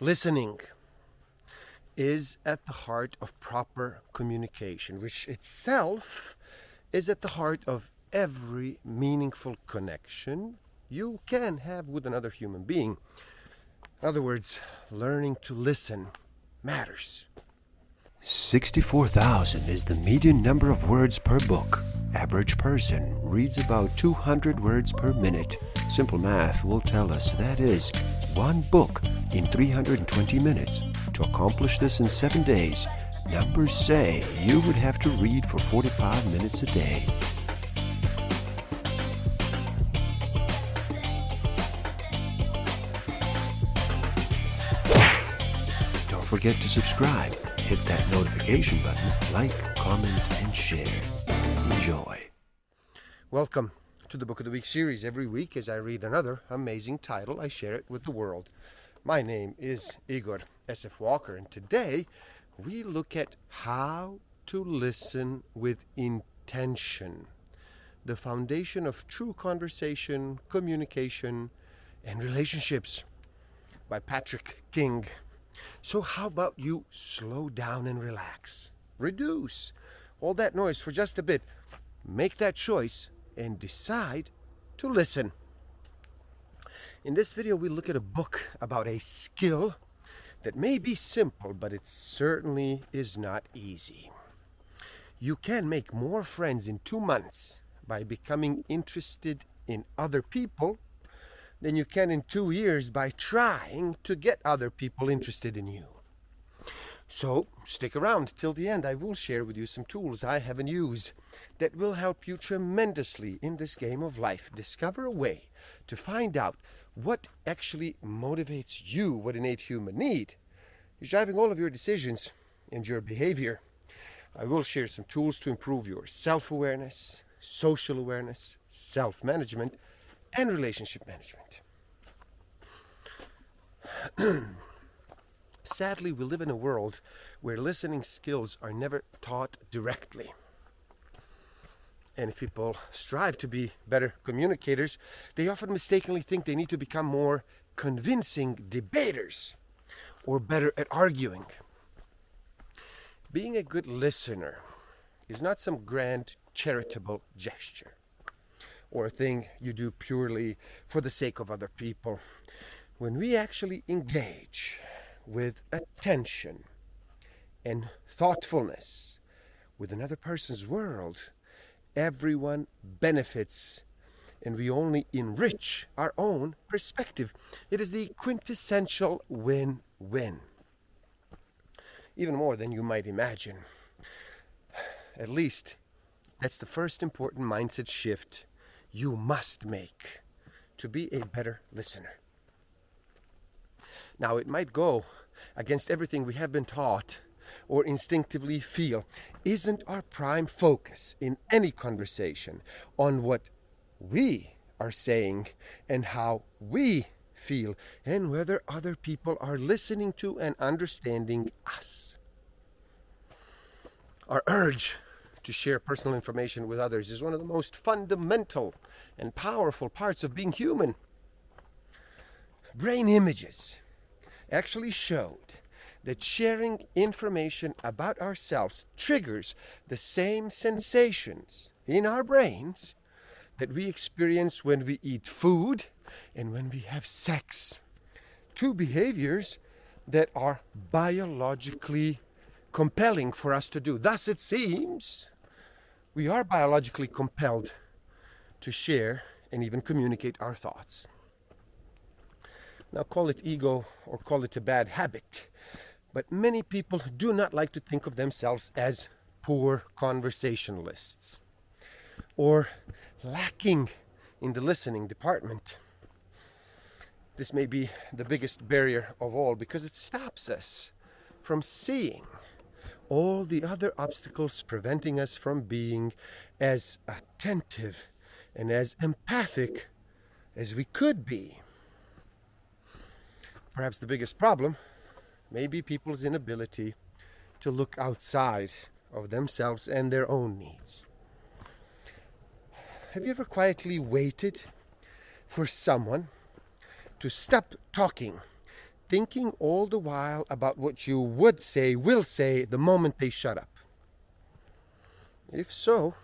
Listening is at the heart of proper communication, which itself is at the heart of every meaningful connection you can have with another human being. In other words, learning to listen matters. 64,000 is the median number of words per book. Average person reads about 200 words per minute. Simple math will tell us that is one book in 320 minutes. To accomplish this in seven days, numbers say you would have to read for 45 minutes a day. Don't forget to subscribe, hit that notification button, like, comment, and share. Enjoy. Welcome to the Book of the Week series. Every week, as I read another amazing title, I share it with the world. My name is Igor S.F. Walker, and today we look at how to listen with intention, the foundation of true conversation, communication, and relationships by Patrick King. So, how about you slow down and relax? Reduce all that noise for just a bit. Make that choice and decide to listen. In this video, we look at a book about a skill that may be simple, but it certainly is not easy. You can make more friends in two months by becoming interested in other people than you can in two years by trying to get other people interested in you. So stick around till the end. I will share with you some tools I haven't used that will help you tremendously in this game of life. Discover a way to find out what actually motivates you, what innate human need is driving all of your decisions and your behavior. I will share some tools to improve your self awareness, social awareness, self management, and relationship management. Sadly, we live in a world where listening skills are never taught directly. And if people strive to be better communicators, they often mistakenly think they need to become more convincing debaters or better at arguing. Being a good listener is not some grand charitable gesture or a thing you do purely for the sake of other people. When we actually engage with attention and thoughtfulness with another person's world, everyone benefits and we only enrich our own perspective. It is the quintessential win win. Even more than you might imagine. At least, that's the first important mindset shift you must make to be a better listener. Now, it might go against everything we have been taught or instinctively feel. Isn't our prime focus in any conversation on what we are saying and how we feel and whether other people are listening to and understanding us? Our urge to share personal information with others is one of the most fundamental and powerful parts of being human. Brain images actually showed that sharing information about ourselves triggers the same sensations in our brains that we experience when we eat food and when we have sex. Two behaviors that are biologically compelling for us to do. Thus, it seems we are biologically compelled to share and even communicate our thoughts. Now, call it ego or call it a bad habit, but many people do not like to think of themselves as poor conversationalists or lacking in the listening department. This may be the biggest barrier of all because it stops us from seeing all the other obstacles preventing us from being as attentive and as empathic as we could be. Perhaps the biggest problem may be people's inability to look outside of themselves and their own needs. Have you ever quietly waited for someone to stop talking thinking all the while about what you would say, will say the moment they shut up? If so,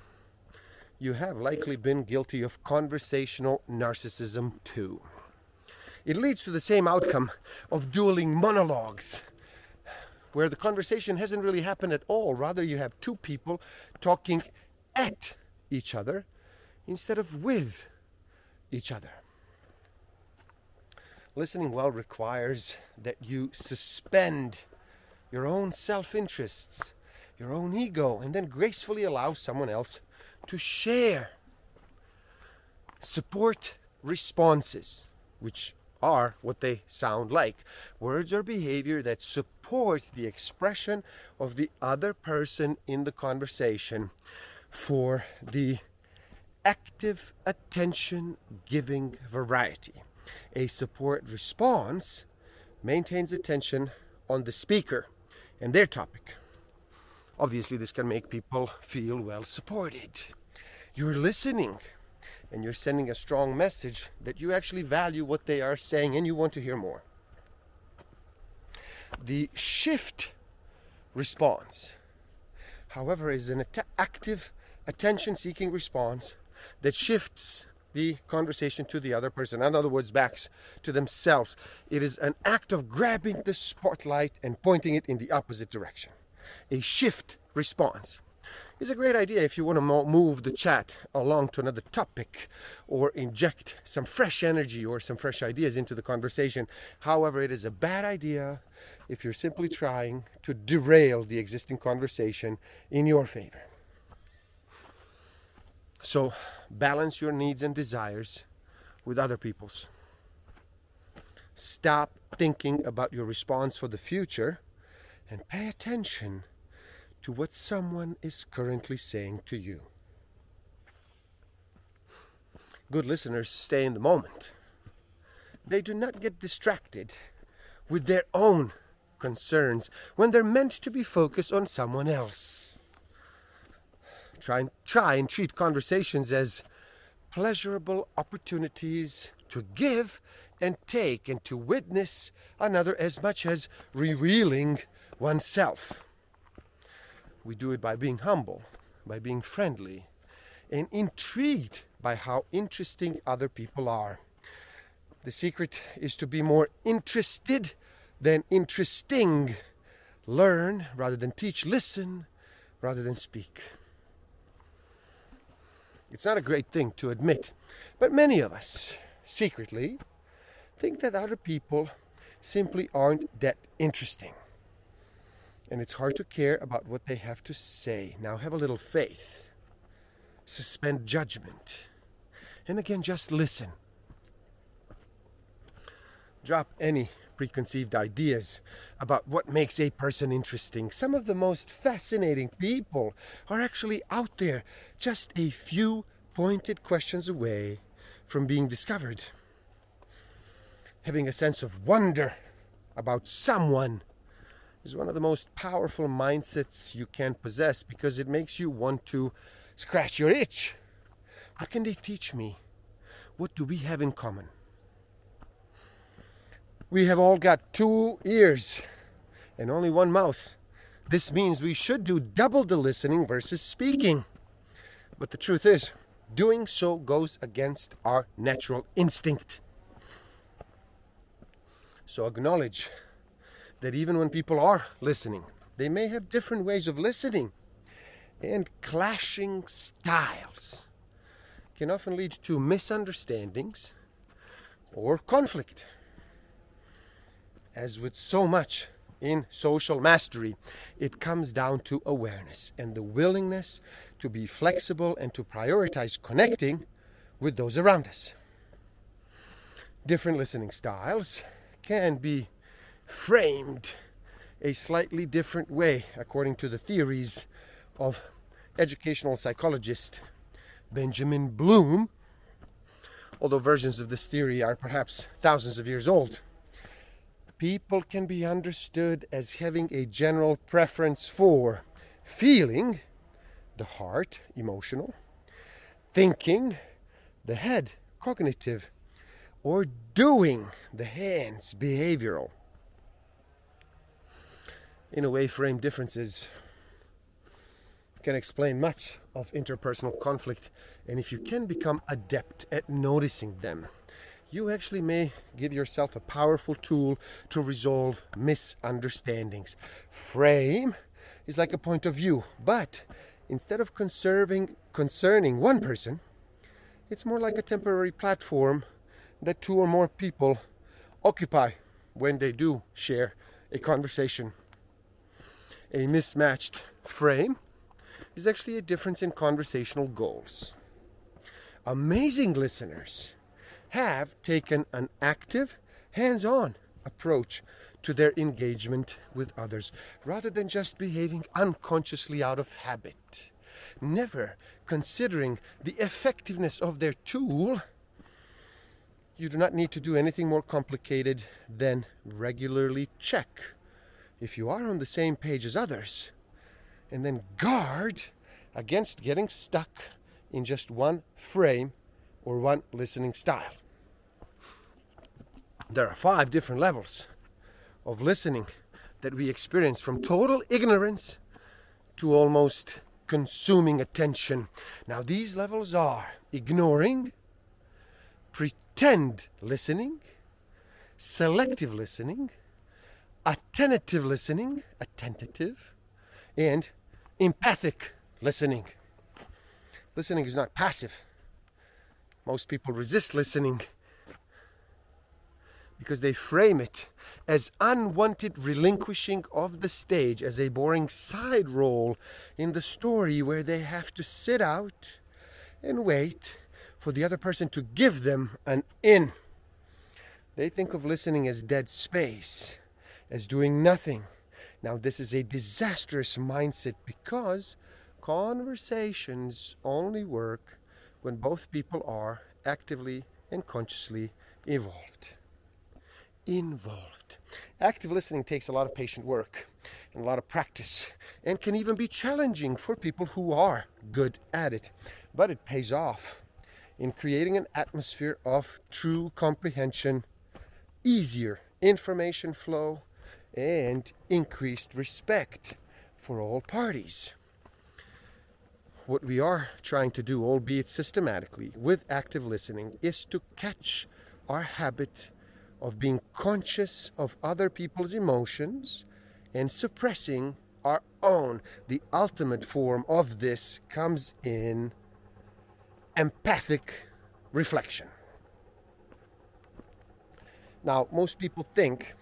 you have likely been guilty of conversational narcissism too. It leads to the same outcome of dueling monologues, where the conversation hasn't really happened at all. Rather, you have two people talking at each other instead of with each other. Listening well requires that you suspend your own self interests, your own ego, and then gracefully allow someone else to share. Support responses, which are what they sound like words or behavior that support the expression of the other person in the conversation for the active attention giving variety a support response maintains attention on the speaker and their topic. Obviously, this can make people feel well supported. You're listening and you're sending a strong message that you actually value what they are saying and you want to hear more. The shift response, however, is an active attention seeking response that shifts the conversation to the other person. In other words, backs to themselves. It is an act of grabbing the spotlight and pointing it in the opposite direction. A shift response is a great idea if you want to move the chat along to another topic or inject some fresh energy or some fresh ideas into the conversation. However, it is a bad idea if you're simply trying to derail the existing conversation in your favor. So balance your needs and desires with other people's. Stop thinking about your response for the future and pay attention to what someone is currently saying to you. Good listeners stay in the moment. They do not get distracted with their own concerns when they're meant to be focused on someone else. Try and, try and treat conversations as pleasurable opportunities to give and take and to witness another as much as revealing oneself. We do it by being humble, by being friendly, and intrigued by how interesting other people are. The secret is to be more interested than interesting. Learn rather than teach, listen rather than speak. It's not a great thing to admit, but many of us, secretly, think that other people simply aren't that interesting. And it's hard to care about what they have to say. Now have a little faith, suspend judgment, and again, just listen. Drop any preconceived ideas about what makes a person interesting. Some of the most fascinating people are actually out there, just a few pointed questions away from being discovered. Having a sense of wonder about someone is one of the most powerful mindsets you can possess because it makes you want to scratch your itch. What can they teach me? What do we have in common? We have all got two ears and only one mouth. This means we should do double the listening versus speaking. But the truth is, doing so goes against our natural instinct. So acknowledge that even when people are listening, they may have different ways of listening, and clashing styles can often lead to misunderstandings or conflict as with so much in social mastery, it comes down to awareness and the willingness to be flexible and to prioritize connecting with those around us. Different listening styles can be framed a slightly different way according to the theories of educational psychologist Benjamin Bloom, although versions of this theory are perhaps thousands of years old people can be understood as having a general preference for feeling, the heart, emotional, thinking, the head, cognitive, or doing, the hands, behavioral. In a way, frame differences can explain much of interpersonal conflict, and if you can become adept at noticing them, you actually may give yourself a powerful tool to resolve misunderstandings. Frame is like a point of view, but instead of conserving concerning one person, it's more like a temporary platform that two or more people occupy when they do share a conversation. A mismatched frame is actually a difference in conversational goals. Amazing listeners have taken an active, hands on approach to their engagement with others rather than just behaving unconsciously out of habit. Never considering the effectiveness of their tool, you do not need to do anything more complicated than regularly check if you are on the same page as others and then guard against getting stuck in just one frame or one listening style. There are five different levels of listening that we experience from total ignorance to almost consuming attention. Now, these levels are ignoring, pretend listening, selective listening, attentive listening, attentive, and empathic listening. Listening is not passive. Most people resist listening because they frame it as unwanted relinquishing of the stage, as a boring side role in the story where they have to sit out and wait for the other person to give them an in. They think of listening as dead space, as doing nothing, now, this is a disastrous mindset because conversations only work when both people are actively and consciously involved. Involved. Active listening takes a lot of patient work and a lot of practice and can even be challenging for people who are good at it. But it pays off in creating an atmosphere of true comprehension, easier information flow, and increased respect for all parties. What we are trying to do, albeit systematically, with active listening, is to catch our habit of being conscious of other people's emotions and suppressing our own. The ultimate form of this comes in empathic reflection. Now, most people think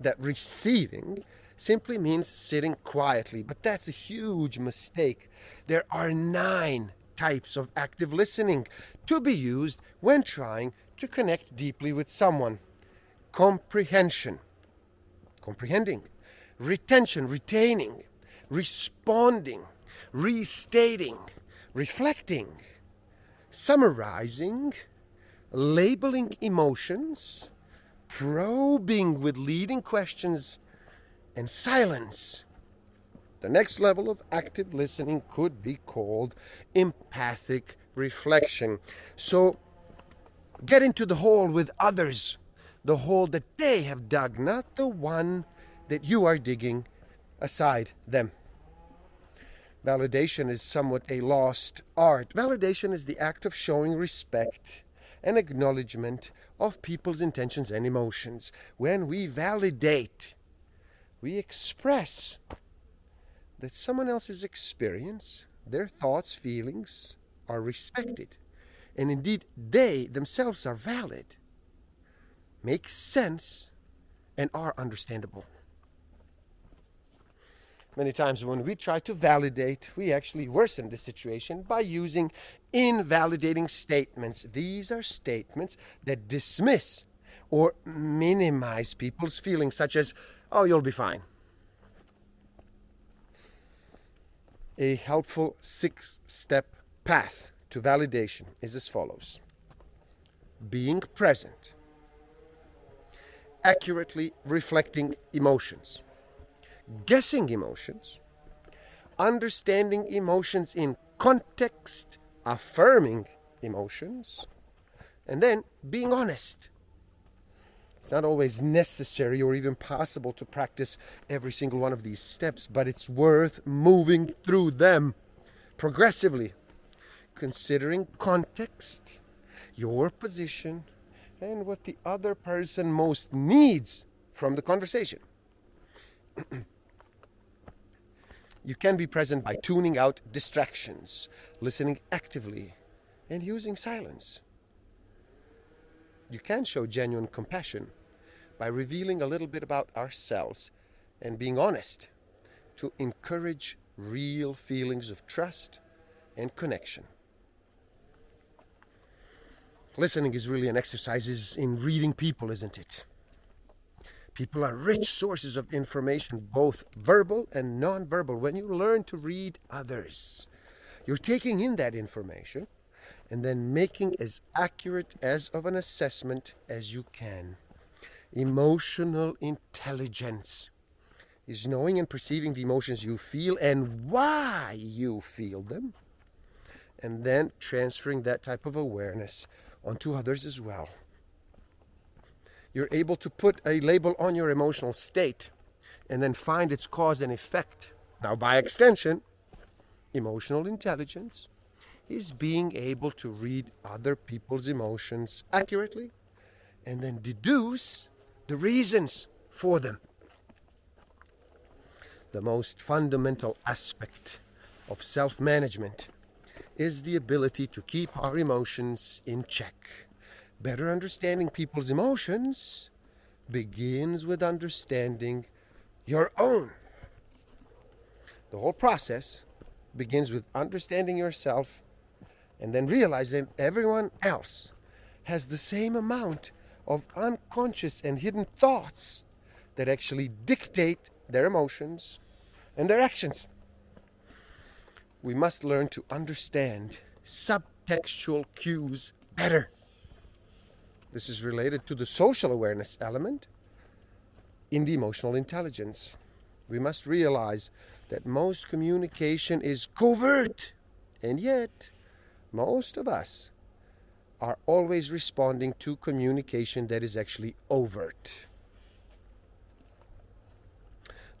that receiving simply means sitting quietly, but that's a huge mistake. There are nine types of active listening to be used when trying to connect deeply with someone comprehension, comprehending, retention, retaining, responding, restating, reflecting, summarizing, labeling emotions probing with leading questions and silence. The next level of active listening could be called empathic reflection. So get into the hole with others, the hole that they have dug, not the one that you are digging aside them. Validation is somewhat a lost art. Validation is the act of showing respect and acknowledgement of people's intentions and emotions. When we validate, we express that someone else's experience, their thoughts, feelings are respected. And indeed, they themselves are valid, make sense, and are understandable. Many times, when we try to validate, we actually worsen the situation by using invalidating statements. These are statements that dismiss or minimize people's feelings, such as, oh, you'll be fine. A helpful six step path to validation is as follows being present, accurately reflecting emotions guessing emotions, understanding emotions in context, affirming emotions, and then being honest. It's not always necessary or even possible to practice every single one of these steps, but it's worth moving through them progressively, considering context, your position, and what the other person most needs from the conversation. you can be present by tuning out distractions, listening actively, and using silence. You can show genuine compassion by revealing a little bit about ourselves and being honest to encourage real feelings of trust and connection. Listening is really an exercise in reading people, isn't it? People are rich sources of information, both verbal and non-verbal. When you learn to read others, you're taking in that information and then making as accurate as of an assessment as you can. Emotional intelligence is knowing and perceiving the emotions you feel and why you feel them, and then transferring that type of awareness onto others as well. You're able to put a label on your emotional state and then find its cause and effect. Now, by extension, emotional intelligence is being able to read other people's emotions accurately and then deduce the reasons for them. The most fundamental aspect of self management is the ability to keep our emotions in check. Better understanding people's emotions begins with understanding your own. The whole process begins with understanding yourself and then realizing everyone else has the same amount of unconscious and hidden thoughts that actually dictate their emotions and their actions. We must learn to understand subtextual cues better. This is related to the social awareness element in the emotional intelligence. We must realize that most communication is covert, and yet most of us are always responding to communication that is actually overt.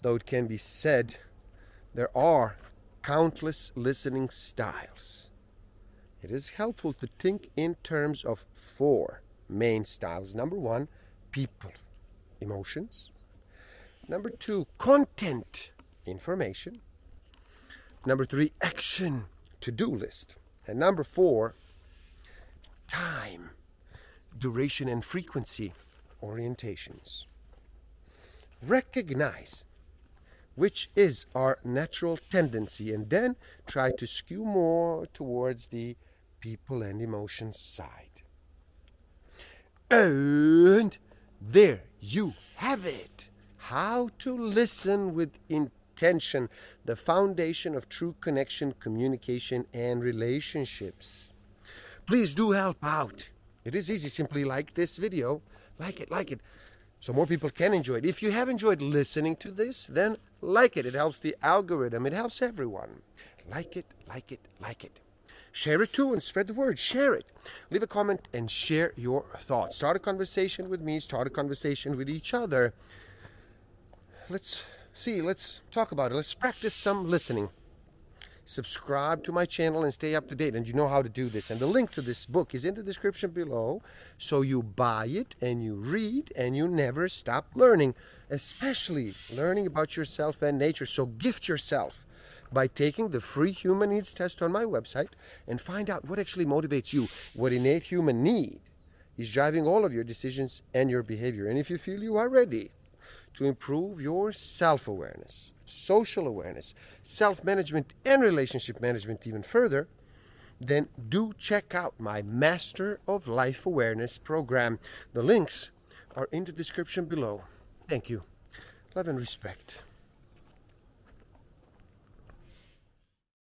Though it can be said there are countless listening styles, it is helpful to think in terms of four main styles. Number one, people, emotions. Number two, content, information. Number three, action, to do list. And number four, time, duration and frequency orientations. Recognize which is our natural tendency and then try to skew more towards the people and emotions side. And there you have it. How to listen with intention, the foundation of true connection, communication, and relationships. Please do help out. It is easy. Simply like this video. Like it, like it. So more people can enjoy it. If you have enjoyed listening to this, then like it. It helps the algorithm. It helps everyone. Like it, like it, like it. Share it too and spread the word. Share it. Leave a comment and share your thoughts. Start a conversation with me. Start a conversation with each other. Let's see, let's talk about it. Let's practice some listening. Subscribe to my channel and stay up to date. And you know how to do this. And the link to this book is in the description below. So you buy it and you read and you never stop learning, especially learning about yourself and nature. So gift yourself by taking the free human needs test on my website and find out what actually motivates you, what innate human need is driving all of your decisions and your behavior. And if you feel you are ready, to improve your self awareness, social awareness, self management, and relationship management even further, then do check out my Master of Life Awareness program. The links are in the description below. Thank you. Love and respect.